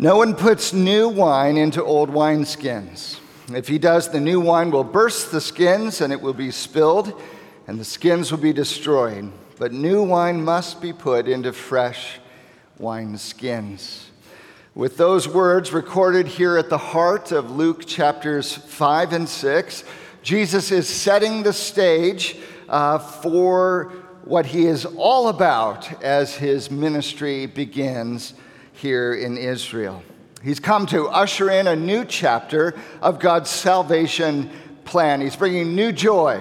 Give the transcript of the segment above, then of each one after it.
No one puts new wine into old wineskins. If he does, the new wine will burst the skins and it will be spilled, and the skins will be destroyed. But new wine must be put into fresh wineskins. With those words recorded here at the heart of Luke chapters 5 and 6, Jesus is setting the stage uh, for what he is all about as his ministry begins here in Israel. He's come to usher in a new chapter of God's salvation plan. He's bringing new joy,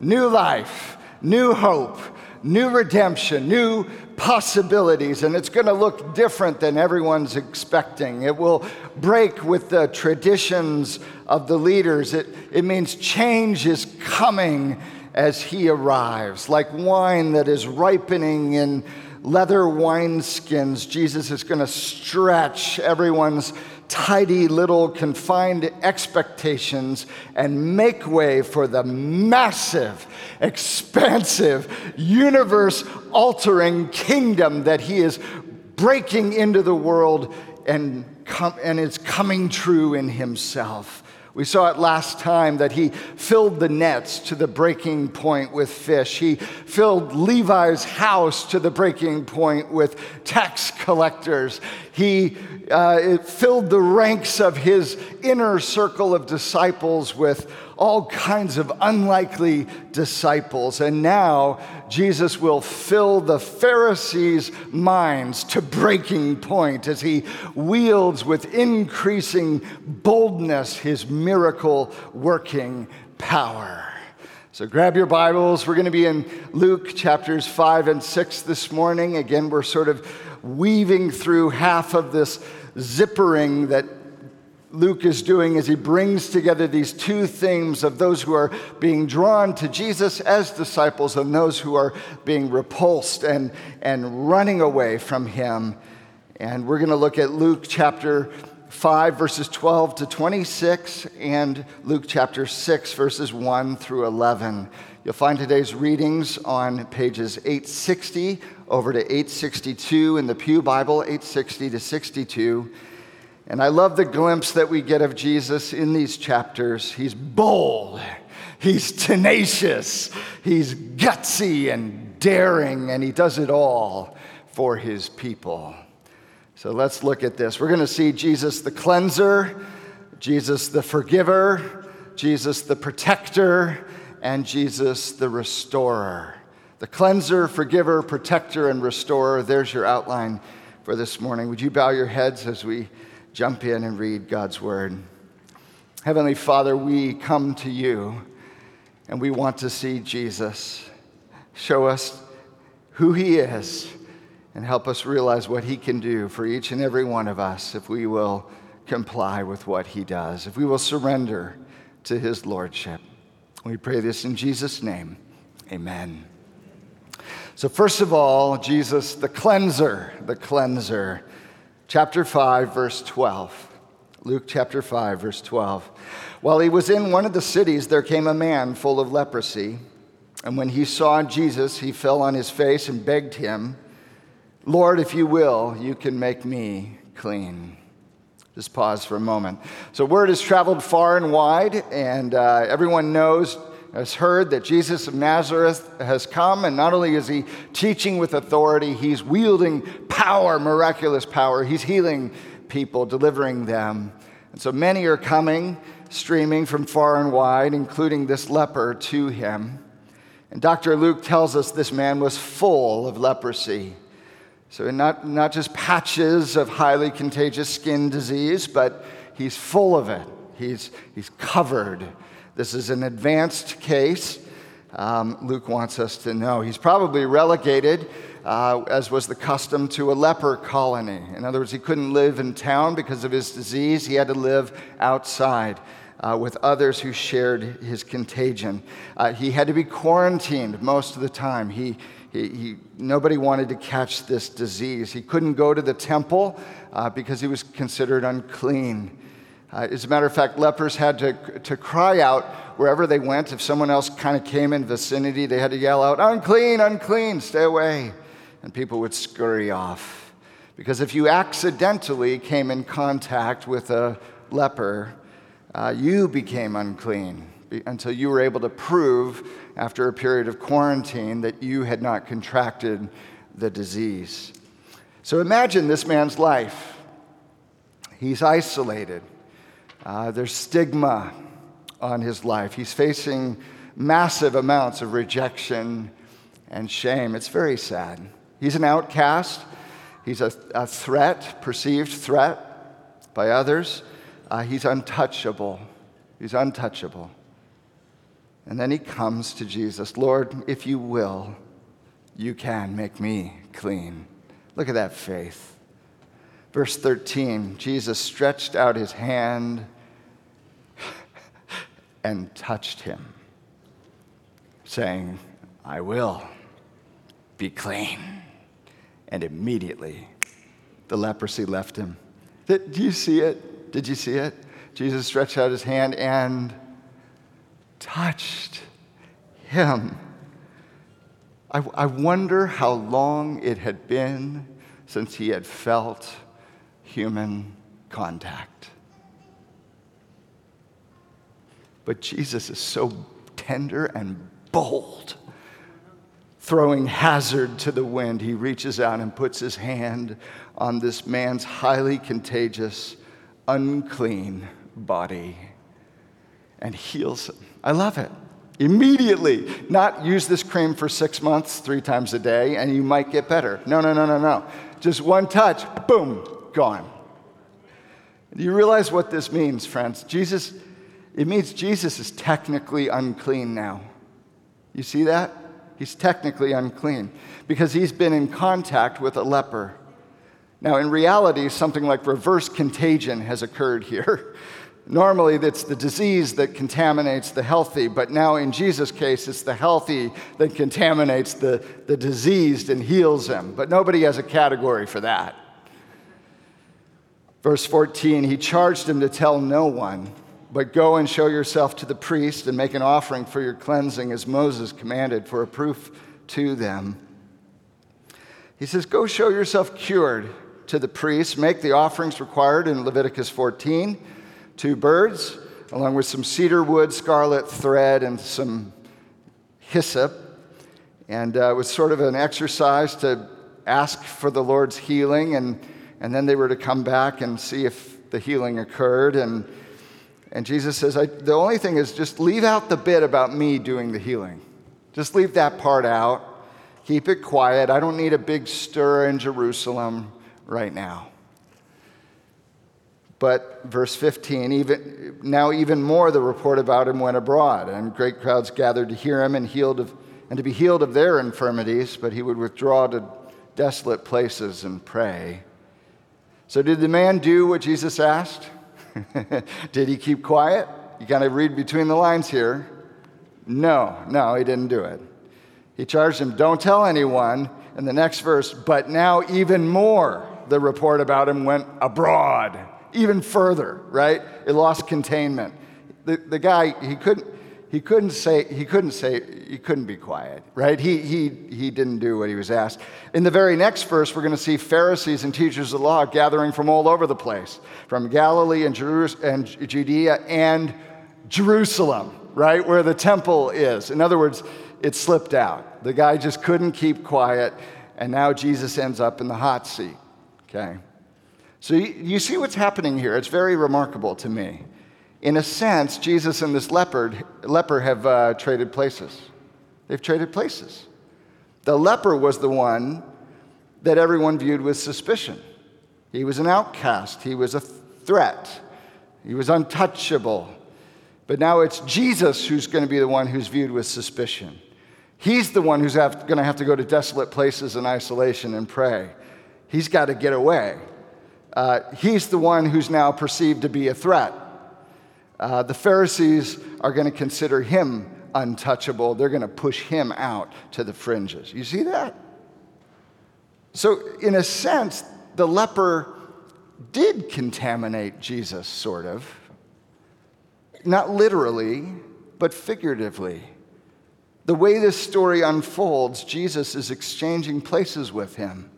new life, new hope, new redemption, new possibilities, and it's going to look different than everyone's expecting. It will break with the traditions of the leaders. It, it means change is coming as he arrives, like wine that is ripening in leather wineskins, Jesus is going to stretch everyone's tidy little confined expectations and make way for the massive, expansive, universe altering kingdom that he is breaking into the world and, com- and coming true in himself. We saw it last time that he filled the nets to the breaking point with fish. He filled Levi's house to the breaking point with tax collectors. He uh, filled the ranks of his inner circle of disciples with all kinds of unlikely disciples. And now Jesus will fill the Pharisees' minds to breaking point as he wields with increasing boldness his miracle working power. So grab your Bibles. We're going to be in Luke chapters 5 and 6 this morning. Again, we're sort of weaving through half of this zippering that Luke is doing is he brings together these two themes of those who are being drawn to Jesus as disciples and those who are being repulsed and, and running away from him. And we're going to look at Luke chapter 5, verses 12 to 26, and Luke chapter 6, verses 1 through 11. You'll find today's readings on pages 860 over to 862 in the Pew Bible, 860 to 62. And I love the glimpse that we get of Jesus in these chapters. He's bold, he's tenacious, he's gutsy and daring, and he does it all for his people. So let's look at this. We're going to see Jesus the cleanser, Jesus the forgiver, Jesus the protector, and Jesus the restorer. The cleanser, forgiver, protector, and restorer. There's your outline for this morning. Would you bow your heads as we jump in and read God's word. Heavenly Father, we come to you and we want to see Jesus. Show us who he is and help us realize what he can do for each and every one of us if we will comply with what he does, if we will surrender to his lordship. We pray this in Jesus' name. Amen. So, first of all, Jesus, the cleanser, the cleanser chapter 5, verse 12. Luke chapter 5, verse 12. While he was in one of the cities, there came a man full of leprosy. And when he saw Jesus, he fell on his face and begged him, Lord, if you will, you can make me clean. Just pause for a moment. So, word has traveled far and wide, and uh, everyone knows has heard that Jesus of Nazareth has come, and not only is he teaching with authority, he's wielding power, miraculous power. He's healing people, delivering them. And so many are coming, streaming from far and wide, including this leper, to him. And Dr. Luke tells us this man was full of leprosy. So, not, not just patches of highly contagious skin disease, but he's full of it. He's, he's covered this is an advanced case. Um, Luke wants us to know. He's probably relegated, uh, as was the custom, to a leper colony. In other words, he couldn't live in town because of his disease, he had to live outside. Uh, with others who shared his contagion. Uh, he had to be quarantined most of the time. He, he, he, nobody wanted to catch this disease. He couldn't go to the temple uh, because he was considered unclean. Uh, as a matter of fact, lepers had to, to cry out wherever they went. If someone else kind of came in vicinity, they had to yell out, unclean, unclean, stay away. And people would scurry off. Because if you accidentally came in contact with a leper, uh, you became unclean until you were able to prove after a period of quarantine that you had not contracted the disease. So imagine this man's life. He's isolated, uh, there's stigma on his life, he's facing massive amounts of rejection and shame. It's very sad. He's an outcast. He's a, a threat, perceived threat by others. Uh, he's untouchable. He's untouchable. And then he comes to Jesus Lord, if you will, you can make me clean. Look at that faith. Verse 13 Jesus stretched out his hand and touched him, saying, I will be clean. And immediately the leprosy left him. Did you see it? Did you see it? Jesus stretched out his hand and touched him. I, I wonder how long it had been since he had felt human contact. But Jesus is so tender and bold throwing hazard to the wind, he reaches out and puts his hand on this man's highly contagious, unclean body and heals him. I love it. Immediately, not use this cream for six months, three times a day, and you might get better. No, no, no, no, no. Just one touch, boom, gone. Do you realize what this means, friends? Jesus, it means Jesus is technically unclean now. You see that? He's technically unclean because he's been in contact with a leper. Now, in reality, something like reverse contagion has occurred here. Normally, it's the disease that contaminates the healthy, but now in Jesus' case, it's the healthy that contaminates the, the diseased and heals him. But nobody has a category for that. Verse 14, he charged him to tell no one but go and show yourself to the priest and make an offering for your cleansing as Moses commanded for a proof to them. He says, Go show yourself cured to the priest, make the offerings required in Leviticus 14 two birds, along with some cedar wood, scarlet thread, and some hyssop. And uh, it was sort of an exercise to ask for the Lord's healing, and, and then they were to come back and see if the healing occurred. And and Jesus says, the only thing is just leave out the bit about me doing the healing. Just leave that part out. Keep it quiet. I don't need a big stir in Jerusalem right now. But verse 15, even, now even more the report about him went abroad, and great crowds gathered to hear him and, healed of, and to be healed of their infirmities, but he would withdraw to desolate places and pray. So, did the man do what Jesus asked? Did he keep quiet? You got to read between the lines here. No, no, he didn't do it. He charged him, Don't tell anyone. In the next verse, but now even more, the report about him went abroad, even further, right? It lost containment. The, the guy, he couldn't, he couldn't say he couldn't say he couldn't be quiet right? He, he, he didn't do what he was asked. In the very next verse we're going to see pharisees and teachers of the law gathering from all over the place from galilee and, Jerus- and judea and jerusalem right where the temple is. In other words it slipped out. The guy just couldn't keep quiet and now jesus ends up in the hot seat okay? So you, you see what's happening here. It's very remarkable to me in a sense, Jesus and this leopard, leper have uh, traded places. They've traded places. The leper was the one that everyone viewed with suspicion. He was an outcast, he was a threat, he was untouchable. But now it's Jesus who's going to be the one who's viewed with suspicion. He's the one who's going to have to go to desolate places in isolation and pray. He's got to get away. Uh, he's the one who's now perceived to be a threat. Uh, the Pharisees are going to consider him untouchable. They're going to push him out to the fringes. You see that? So, in a sense, the leper did contaminate Jesus, sort of. Not literally, but figuratively. The way this story unfolds, Jesus is exchanging places with him.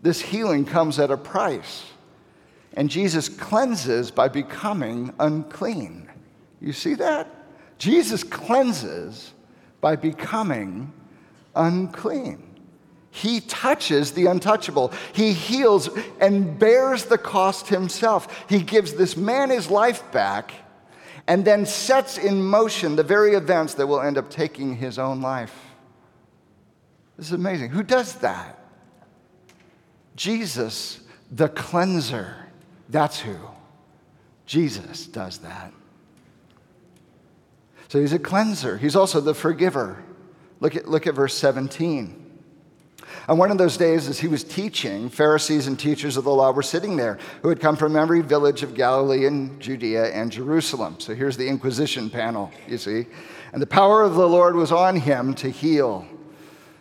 This healing comes at a price. And Jesus cleanses by becoming unclean. You see that? Jesus cleanses by becoming unclean. He touches the untouchable. He heals and bears the cost himself. He gives this man his life back and then sets in motion the very events that will end up taking his own life. This is amazing. Who does that? Jesus, the cleanser. That's who. Jesus does that. So he's a cleanser. He's also the forgiver. Look at, look at verse 17. On one of those days, as he was teaching, Pharisees and teachers of the law were sitting there who had come from every village of Galilee and Judea and Jerusalem. So here's the Inquisition panel, you see. And the power of the Lord was on him to heal.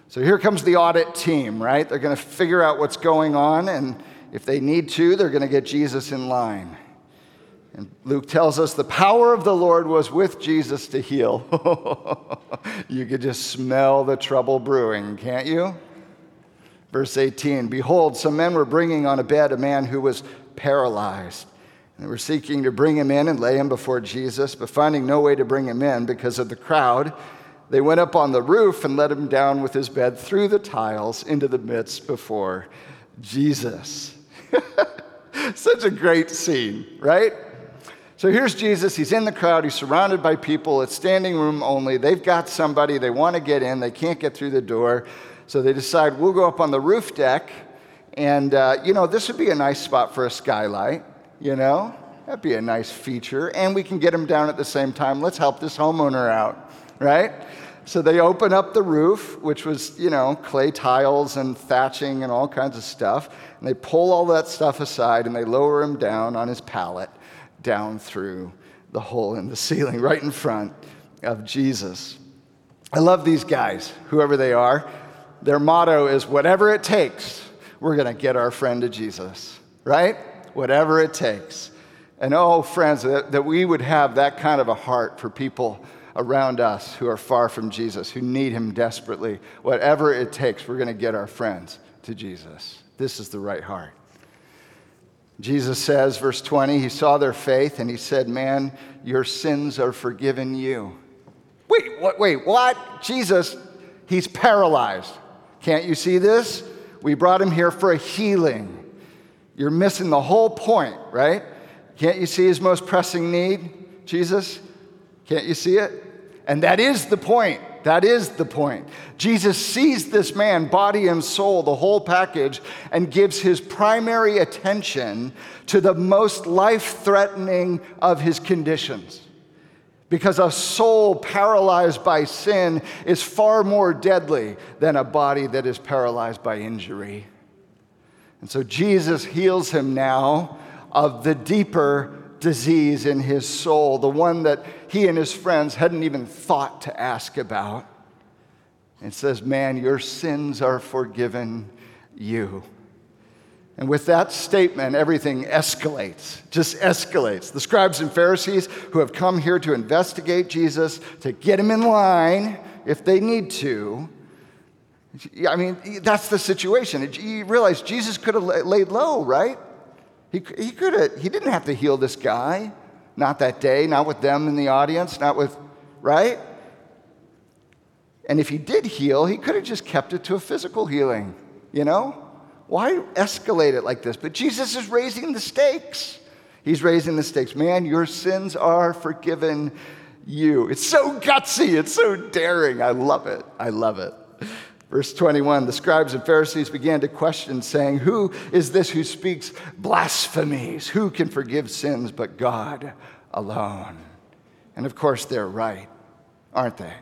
So here comes the audit team, right? They're going to figure out what's going on, and if they need to, they're going to get Jesus in line. And Luke tells us the power of the Lord was with Jesus to heal. you could just smell the trouble brewing, can't you? Verse 18 Behold, some men were bringing on a bed a man who was paralyzed. And they were seeking to bring him in and lay him before Jesus, but finding no way to bring him in because of the crowd, they went up on the roof and let him down with his bed through the tiles into the midst before Jesus. Such a great scene, right? So here's Jesus. He's in the crowd. He's surrounded by people. It's standing room only. They've got somebody. They want to get in. They can't get through the door. So they decide we'll go up on the roof deck, and uh, you know, this would be a nice spot for a skylight, you know? That'd be a nice feature. And we can get them down at the same time. Let's help this homeowner out, right? So they open up the roof, which was, you know, clay tiles and thatching and all kinds of stuff. And they pull all that stuff aside and they lower him down on his pallet down through the hole in the ceiling right in front of Jesus. I love these guys, whoever they are. Their motto is whatever it takes, we're going to get our friend to Jesus, right? Whatever it takes. And oh, friends, that, that we would have that kind of a heart for people around us who are far from Jesus, who need him desperately. Whatever it takes, we're going to get our friends to Jesus. This is the right heart. Jesus says, verse 20, he saw their faith and he said, Man, your sins are forgiven you. Wait, what, wait, what? Jesus, he's paralyzed. Can't you see this? We brought him here for a healing. You're missing the whole point, right? Can't you see his most pressing need, Jesus? Can't you see it? And that is the point. That is the point. Jesus sees this man, body and soul, the whole package, and gives his primary attention to the most life threatening of his conditions because a soul paralyzed by sin is far more deadly than a body that is paralyzed by injury. And so Jesus heals him now of the deeper disease in his soul, the one that he and his friends hadn't even thought to ask about. And says, Man, your sins are forgiven you. And with that statement, everything escalates, just escalates. The scribes and Pharisees who have come here to investigate Jesus, to get him in line if they need to. I mean, that's the situation. You realize Jesus could have laid low, right? He, he could have, he didn't have to heal this guy. Not that day, not with them in the audience, not with, right? And if he did heal, he could have just kept it to a physical healing, you know? Why escalate it like this? But Jesus is raising the stakes. He's raising the stakes. Man, your sins are forgiven you. It's so gutsy. It's so daring. I love it. I love it. Verse 21 the scribes and Pharisees began to question, saying, Who is this who speaks blasphemies? Who can forgive sins but God alone? And of course, they're right, aren't they?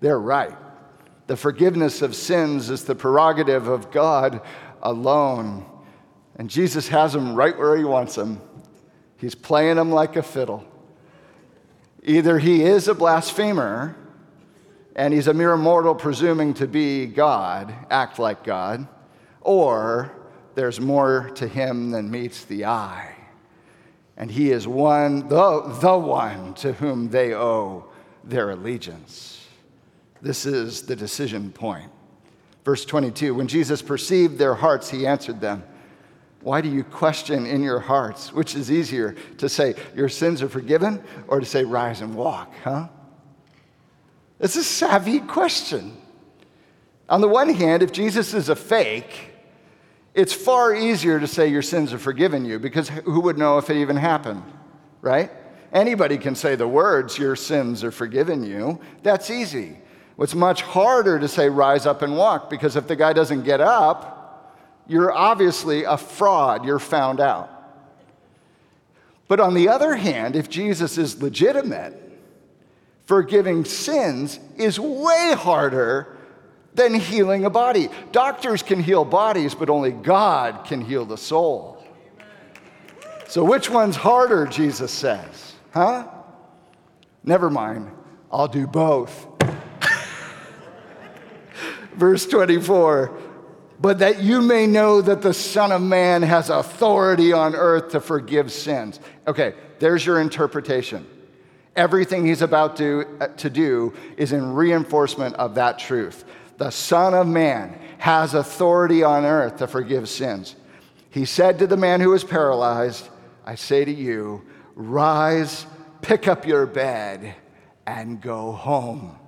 They're right. The forgiveness of sins is the prerogative of God alone. And Jesus has him right where he wants him. He's playing him like a fiddle. Either he is a blasphemer and he's a mere mortal presuming to be God, act like God, or there's more to him than meets the eye. And he is one, the, the one to whom they owe their allegiance. This is the decision point. Verse 22 When Jesus perceived their hearts, he answered them, Why do you question in your hearts? Which is easier to say, Your sins are forgiven, or to say, Rise and walk, huh? It's a savvy question. On the one hand, if Jesus is a fake, it's far easier to say your sins are forgiven you because who would know if it even happened, right? Anybody can say the words, your sins are forgiven you. That's easy. What's much harder to say, rise up and walk, because if the guy doesn't get up, you're obviously a fraud. You're found out. But on the other hand, if Jesus is legitimate, forgiving sins is way harder than healing a body. Doctors can heal bodies, but only God can heal the soul. So, which one's harder, Jesus says? Huh? Never mind, I'll do both. Verse 24 but that you may know that the Son of Man has authority on earth to forgive sins. Okay, there's your interpretation. Everything he's about to, uh, to do is in reinforcement of that truth. The Son of Man has authority on earth to forgive sins. He said to the man who was paralyzed, I say to you, rise, pick up your bed, and go home.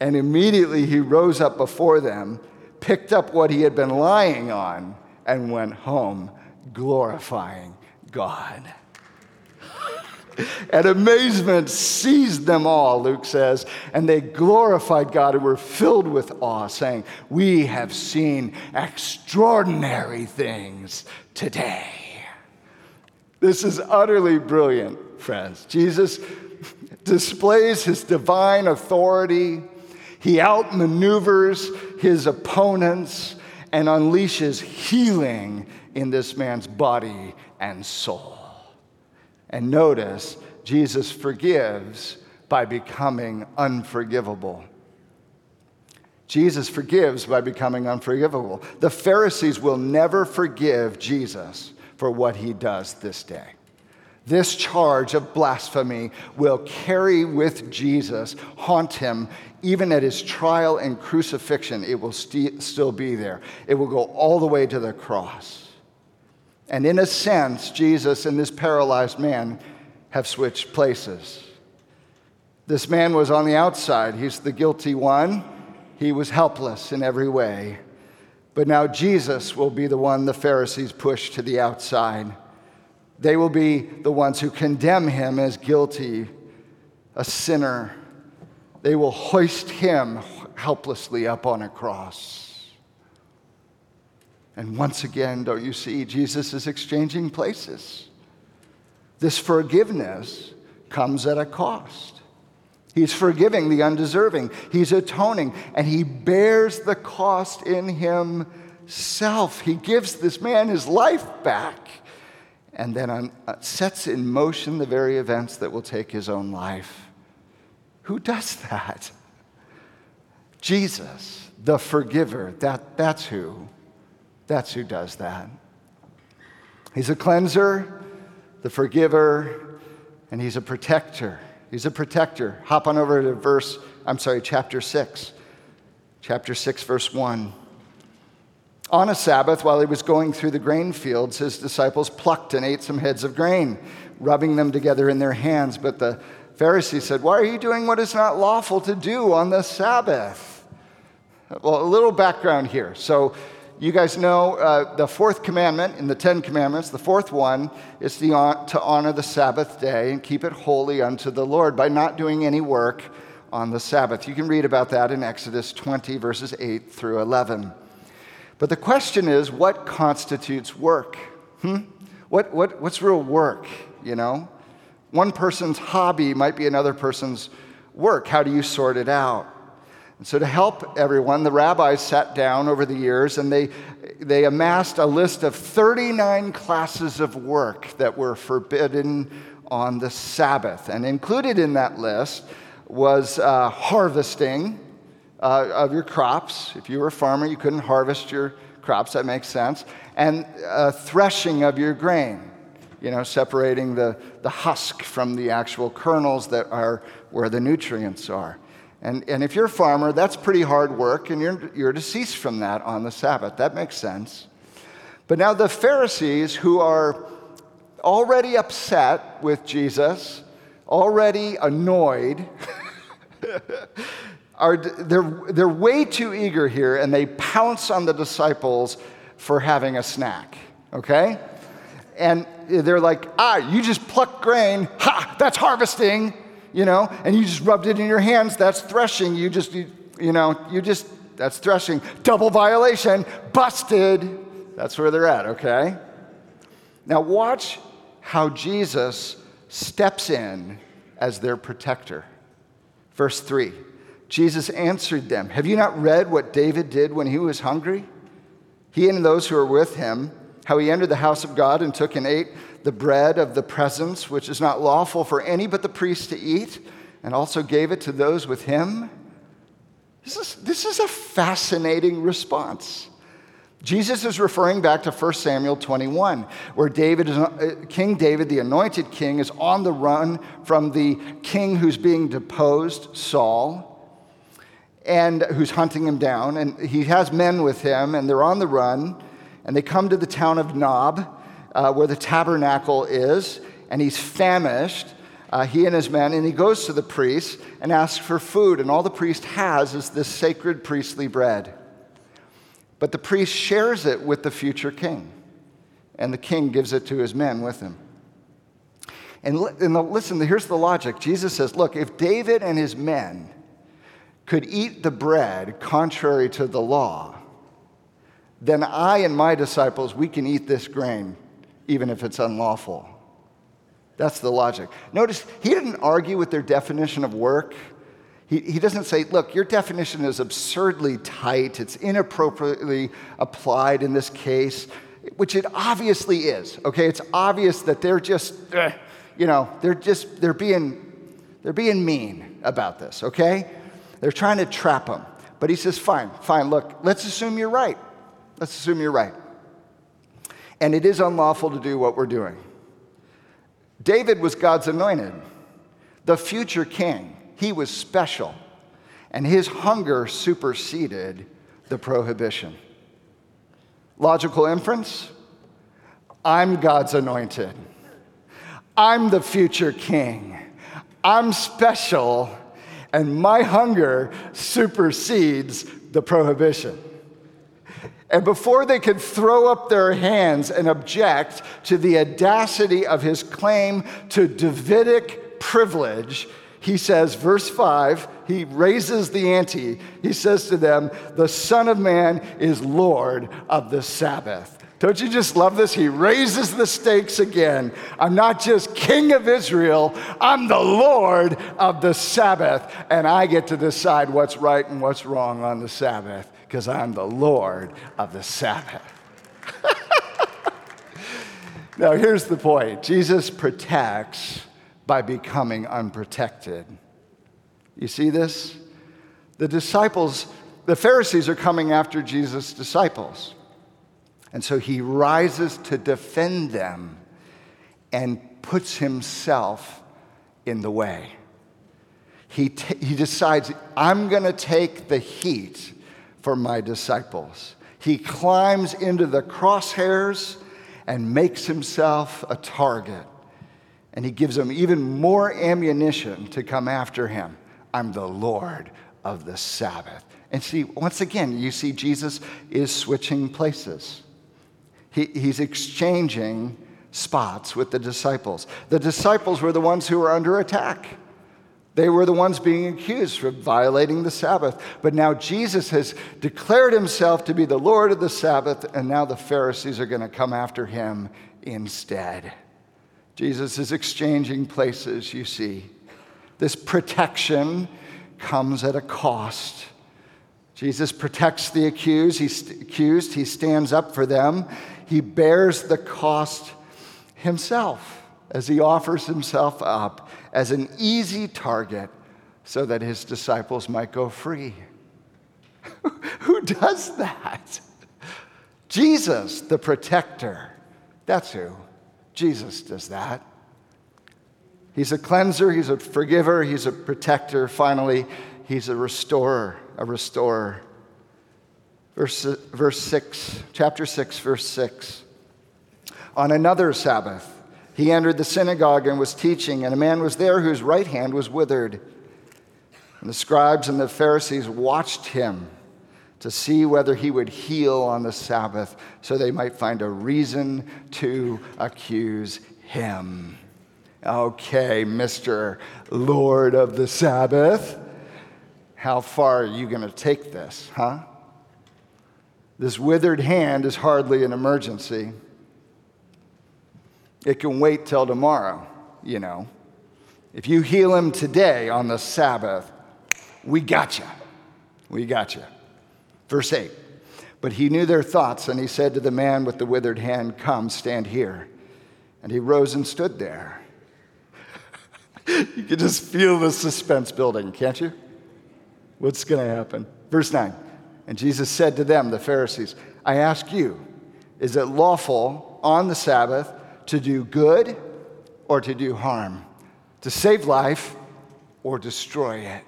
And immediately he rose up before them, picked up what he had been lying on, and went home, glorifying God. And amazement seized them all, Luke says, and they glorified God and were filled with awe, saying, We have seen extraordinary things today. This is utterly brilliant, friends. Jesus displays his divine authority he outmaneuvers his opponents and unleashes healing in this man's body and soul. And notice, Jesus forgives by becoming unforgivable. Jesus forgives by becoming unforgivable. The Pharisees will never forgive Jesus for what he does this day. This charge of blasphemy will carry with Jesus, haunt him even at his trial and crucifixion, it will st- still be there. It will go all the way to the cross. And in a sense, Jesus and this paralyzed man have switched places. This man was on the outside, he's the guilty one. He was helpless in every way. But now Jesus will be the one the Pharisees push to the outside. They will be the ones who condemn him as guilty, a sinner they will hoist him helplessly up on a cross. And once again, don't you see, Jesus is exchanging places. This forgiveness comes at a cost. He's forgiving the undeserving, He's atoning, and He bears the cost in Himself. He gives this man his life back and then uh, sets in motion the very events that will take his own life. Who does that? Jesus, the forgiver. That, that's who. That's who does that. He's a cleanser, the forgiver, and he's a protector. He's a protector. Hop on over to verse, I'm sorry, chapter 6. Chapter 6, verse 1. On a Sabbath, while he was going through the grain fields, his disciples plucked and ate some heads of grain, rubbing them together in their hands. But the Pharisees said, Why are you doing what is not lawful to do on the Sabbath? Well, a little background here. So, you guys know uh, the fourth commandment in the Ten Commandments, the fourth one is the, to honor the Sabbath day and keep it holy unto the Lord by not doing any work on the Sabbath. You can read about that in Exodus 20, verses 8 through 11. But the question is what constitutes work? Hmm? What, what, what's real work, you know? One person's hobby might be another person's work. How do you sort it out? And so, to help everyone, the rabbis sat down over the years and they, they amassed a list of 39 classes of work that were forbidden on the Sabbath. And included in that list was uh, harvesting uh, of your crops. If you were a farmer, you couldn't harvest your crops, that makes sense. And uh, threshing of your grain you know, separating the, the husk from the actual kernels that are where the nutrients are. And, and if you're a farmer, that's pretty hard work, and you're, you're to cease from that on the Sabbath. That makes sense. But now the Pharisees, who are already upset with Jesus, already annoyed, are, they're, they're way too eager here, and they pounce on the disciples for having a snack, okay? And they're like, ah, you just plucked grain, ha, that's harvesting you know, and you just rubbed it in your hands, that's threshing. You just, you, you know, you just, that's threshing. Double violation, busted. That's where they're at, okay? Now, watch how Jesus steps in as their protector. Verse 3 Jesus answered them Have you not read what David did when he was hungry? He and those who were with him, how he entered the house of God and took and ate the bread of the presence, which is not lawful for any but the priest to eat, and also gave it to those with him. This is, this is a fascinating response. Jesus is referring back to 1 Samuel 21, where David is, uh, King David, the anointed king, is on the run from the king who's being deposed, Saul, and who's hunting him down. And he has men with him, and they're on the run, and they come to the town of Nob uh, where the tabernacle is, and he's famished, uh, he and his men, and he goes to the priest and asks for food. And all the priest has is this sacred priestly bread. But the priest shares it with the future king, and the king gives it to his men with him. And, and listen, here's the logic. Jesus says, Look, if David and his men could eat the bread contrary to the law, then I and my disciples, we can eat this grain even if it's unlawful. That's the logic. Notice he didn't argue with their definition of work. He, he doesn't say, look, your definition is absurdly tight, it's inappropriately applied in this case, which it obviously is. Okay, it's obvious that they're just, uh, you know, they're just, they're being, they're being mean about this, okay? They're trying to trap him. But he says, fine, fine, look, let's assume you're right. Let's assume you're right and it is unlawful to do what we're doing. David was God's anointed, the future king. He was special, and his hunger superseded the prohibition. Logical inference I'm God's anointed. I'm the future king. I'm special, and my hunger supersedes the prohibition. And before they could throw up their hands and object to the audacity of his claim to Davidic privilege, he says, verse 5, he raises the ante. He says to them, The Son of Man is Lord of the Sabbath. Don't you just love this? He raises the stakes again. I'm not just King of Israel, I'm the Lord of the Sabbath, and I get to decide what's right and what's wrong on the Sabbath because I'm the Lord of the Sabbath. now, here's the point Jesus protects by becoming unprotected. You see this? The disciples, the Pharisees are coming after Jesus' disciples. And so he rises to defend them and puts himself in the way. He, t- he decides, I'm going to take the heat for my disciples. He climbs into the crosshairs and makes himself a target. And he gives them even more ammunition to come after him. I'm the Lord of the Sabbath. And see, once again, you see Jesus is switching places. He, he's exchanging spots with the disciples. The disciples were the ones who were under attack. They were the ones being accused for violating the Sabbath. But now Jesus has declared himself to be the Lord of the Sabbath, and now the Pharisees are going to come after him instead. Jesus is exchanging places, you see. This protection comes at a cost. Jesus protects the accused. He's accused. He stands up for them. He bears the cost himself as he offers himself up as an easy target so that his disciples might go free. Who does that? Jesus, the protector. That's who. Jesus does that. He's a cleanser, he's a forgiver, he's a protector. Finally, he's a restorer, a restorer. Verse, verse 6, chapter 6, verse 6. On another Sabbath, he entered the synagogue and was teaching, and a man was there whose right hand was withered. And the scribes and the Pharisees watched him to see whether he would heal on the Sabbath so they might find a reason to accuse him. Okay, Mr. Lord of the Sabbath, how far are you going to take this, huh? This withered hand is hardly an emergency. It can wait till tomorrow, you know. If you heal him today on the Sabbath, we got you. We got you. Verse 8. But he knew their thoughts, and he said to the man with the withered hand, Come, stand here. And he rose and stood there. you can just feel the suspense building, can't you? What's going to happen? Verse 9. And Jesus said to them, the Pharisees, I ask you, is it lawful on the Sabbath to do good or to do harm? To save life or destroy it?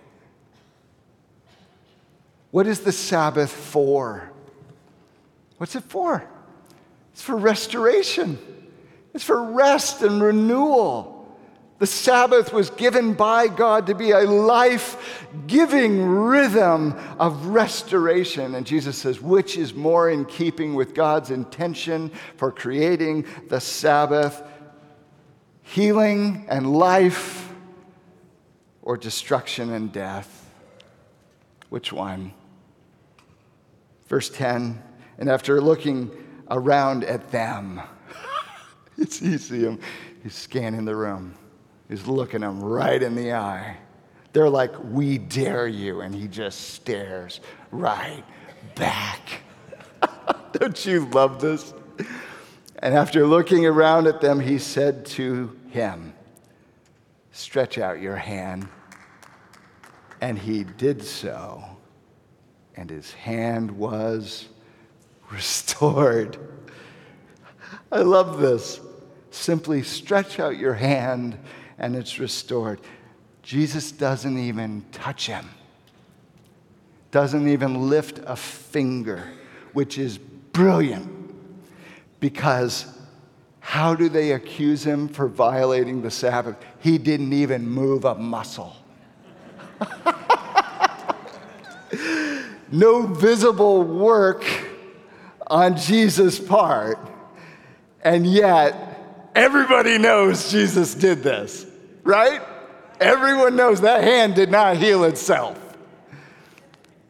What is the Sabbath for? What's it for? It's for restoration, it's for rest and renewal. The Sabbath was given by God to be a life giving rhythm of restoration. And Jesus says, which is more in keeping with God's intention for creating the Sabbath? Healing and life or destruction and death? Which one? Verse 10 And after looking around at them, you see him, he's scanning the room. He's looking them right in the eye. They're like, We dare you. And he just stares right back. Don't you love this? And after looking around at them, he said to him, Stretch out your hand. And he did so, and his hand was restored. I love this. Simply stretch out your hand and it's restored. Jesus doesn't even touch him, doesn't even lift a finger, which is brilliant because how do they accuse him for violating the Sabbath? He didn't even move a muscle. no visible work on Jesus' part, and yet Everybody knows Jesus did this, right? Everyone knows that hand did not heal itself.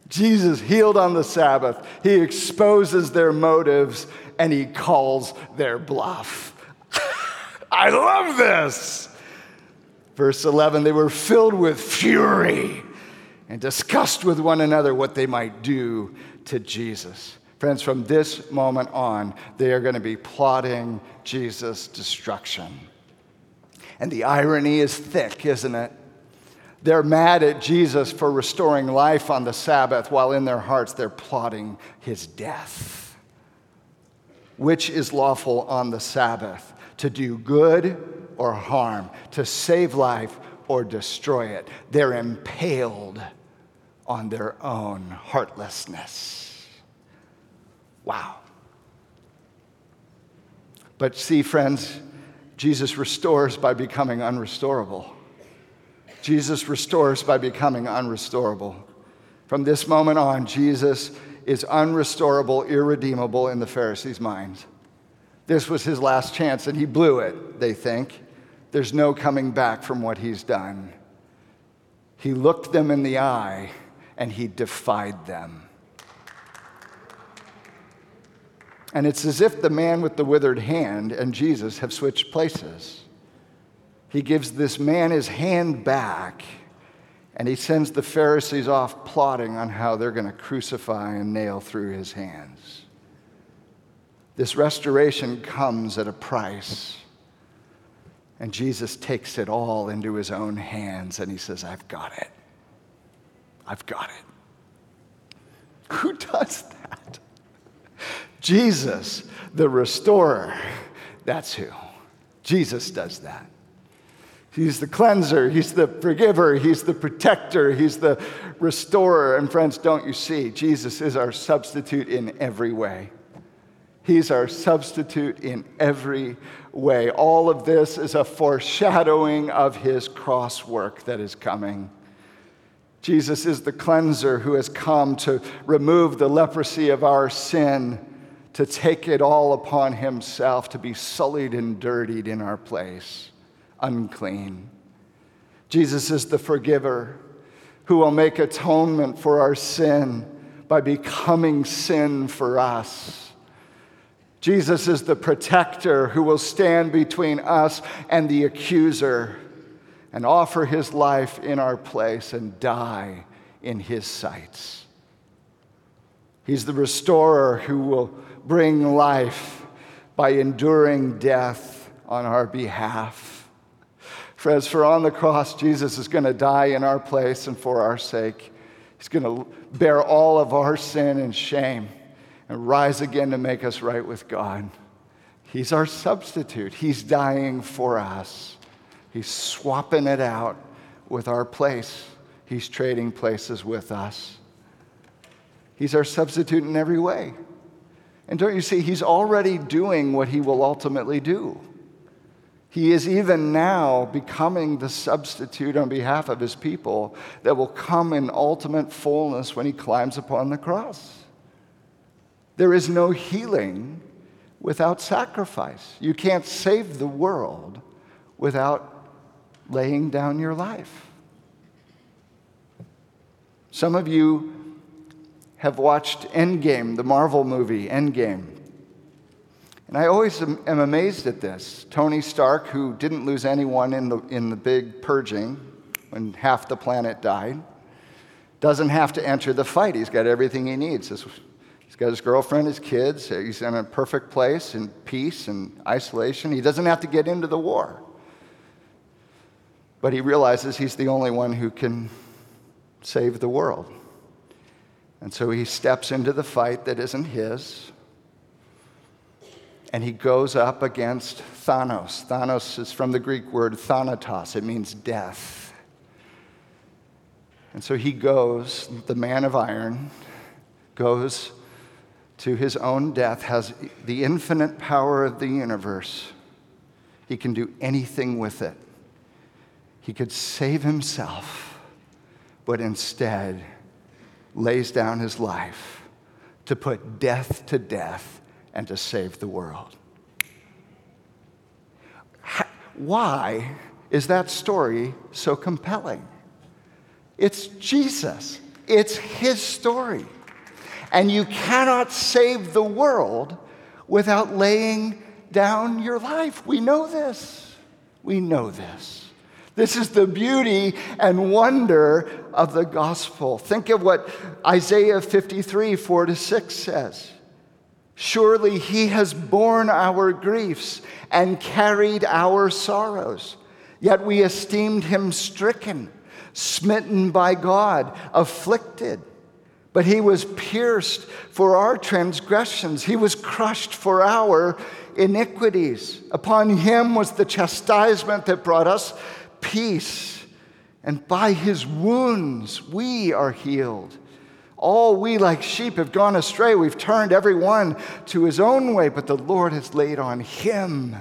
Jesus healed on the Sabbath. He exposes their motives and he calls their bluff. I love this. Verse 11 they were filled with fury and discussed with one another what they might do to Jesus. Friends, from this moment on, they are going to be plotting Jesus' destruction. And the irony is thick, isn't it? They're mad at Jesus for restoring life on the Sabbath, while in their hearts they're plotting his death. Which is lawful on the Sabbath? To do good or harm, to save life or destroy it. They're impaled on their own heartlessness. Wow. But see, friends, Jesus restores by becoming unrestorable. Jesus restores by becoming unrestorable. From this moment on, Jesus is unrestorable, irredeemable in the Pharisees' minds. This was his last chance, and he blew it, they think. There's no coming back from what he's done. He looked them in the eye and he defied them. And it's as if the man with the withered hand and Jesus have switched places. He gives this man his hand back, and he sends the Pharisees off plotting on how they're going to crucify and nail through his hands. This restoration comes at a price. And Jesus takes it all into his own hands and he says, I've got it. I've got it. Who does? Jesus, the restorer, that's who. Jesus does that. He's the cleanser, He's the forgiver, He's the protector, He's the restorer. And friends, don't you see? Jesus is our substitute in every way. He's our substitute in every way. All of this is a foreshadowing of His cross work that is coming. Jesus is the cleanser who has come to remove the leprosy of our sin, to take it all upon Himself, to be sullied and dirtied in our place unclean. Jesus is the forgiver who will make atonement for our sin by becoming sin for us. Jesus is the protector who will stand between us and the accuser and offer his life in our place and die in his sights. He's the restorer who will bring life by enduring death on our behalf. Friends, for on the cross, Jesus is going to die in our place and for our sake. He's going to bear all of our sin and shame and rise again to make us right with God. He's our substitute. He's dying for us. He's swapping it out with our place. He's trading places with us. He's our substitute in every way. And don't you see, He's already doing what He will ultimately do. He is even now becoming the substitute on behalf of his people that will come in ultimate fullness when he climbs upon the cross. There is no healing without sacrifice. You can't save the world without laying down your life. Some of you have watched Endgame, the Marvel movie, Endgame. And I always am, amazed at this. Tony Stark, who didn't lose anyone in the, in the big purging when half the planet died, doesn't have to enter the fight. He's got everything he needs. He's got his girlfriend, his kids. He's in a perfect place in peace and isolation. He doesn't have to get into the war. But he realizes he's the only one who can save the world. And so he steps into the fight that isn't his and he goes up against Thanos. Thanos is from the Greek word thanatos, it means death. And so he goes, the man of iron, goes to his own death, has the infinite power of the universe. He can do anything with it. He could save himself, but instead lays down his life to put death to death and to save the world. Why is that story so compelling? It's Jesus, it's his story. And you cannot save the world without laying down your life. We know this. We know this. This is the beauty and wonder of the gospel. Think of what Isaiah 53, 4 to 6 says. Surely he has borne our griefs and carried our sorrows. Yet we esteemed him stricken, smitten by God, afflicted. But he was pierced for our transgressions, he was crushed for our iniquities. Upon him was the chastisement that brought us peace, and by his wounds we are healed. All we like sheep have gone astray. We've turned every one to his own way, but the Lord has laid on him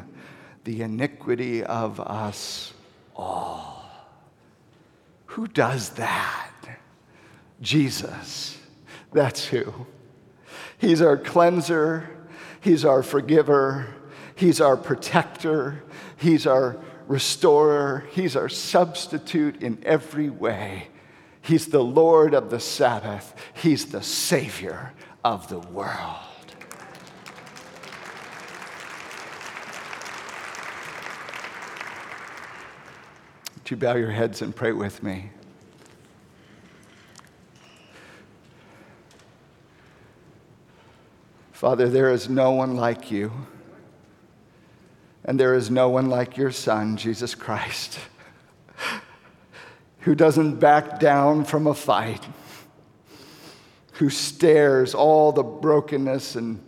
the iniquity of us all. Who does that? Jesus. That's who. He's our cleanser, He's our forgiver, He's our protector, He's our restorer, He's our substitute in every way. He's the Lord of the Sabbath. He's the Savior of the world. Would you bow your heads and pray with me? Father, there is no one like you, and there is no one like your Son, Jesus Christ who doesn't back down from a fight, who stares all the brokenness and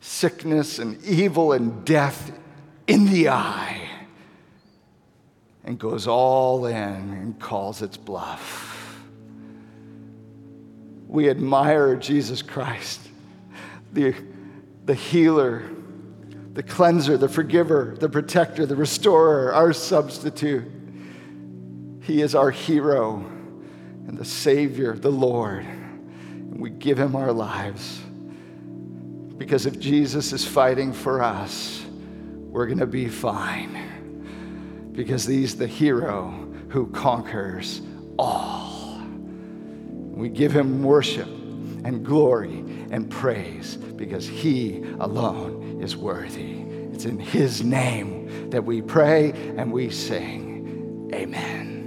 sickness and evil and death in the eye and goes all in and calls its bluff. We admire Jesus Christ, the, the healer, the cleanser, the forgiver, the protector, the restorer, our substitute. He is our hero and the Savior, the Lord. And we give him our lives. Because if Jesus is fighting for us, we're going to be fine. Because he's the hero who conquers all. We give him worship and glory and praise because he alone is worthy. It's in his name that we pray and we sing. Amen.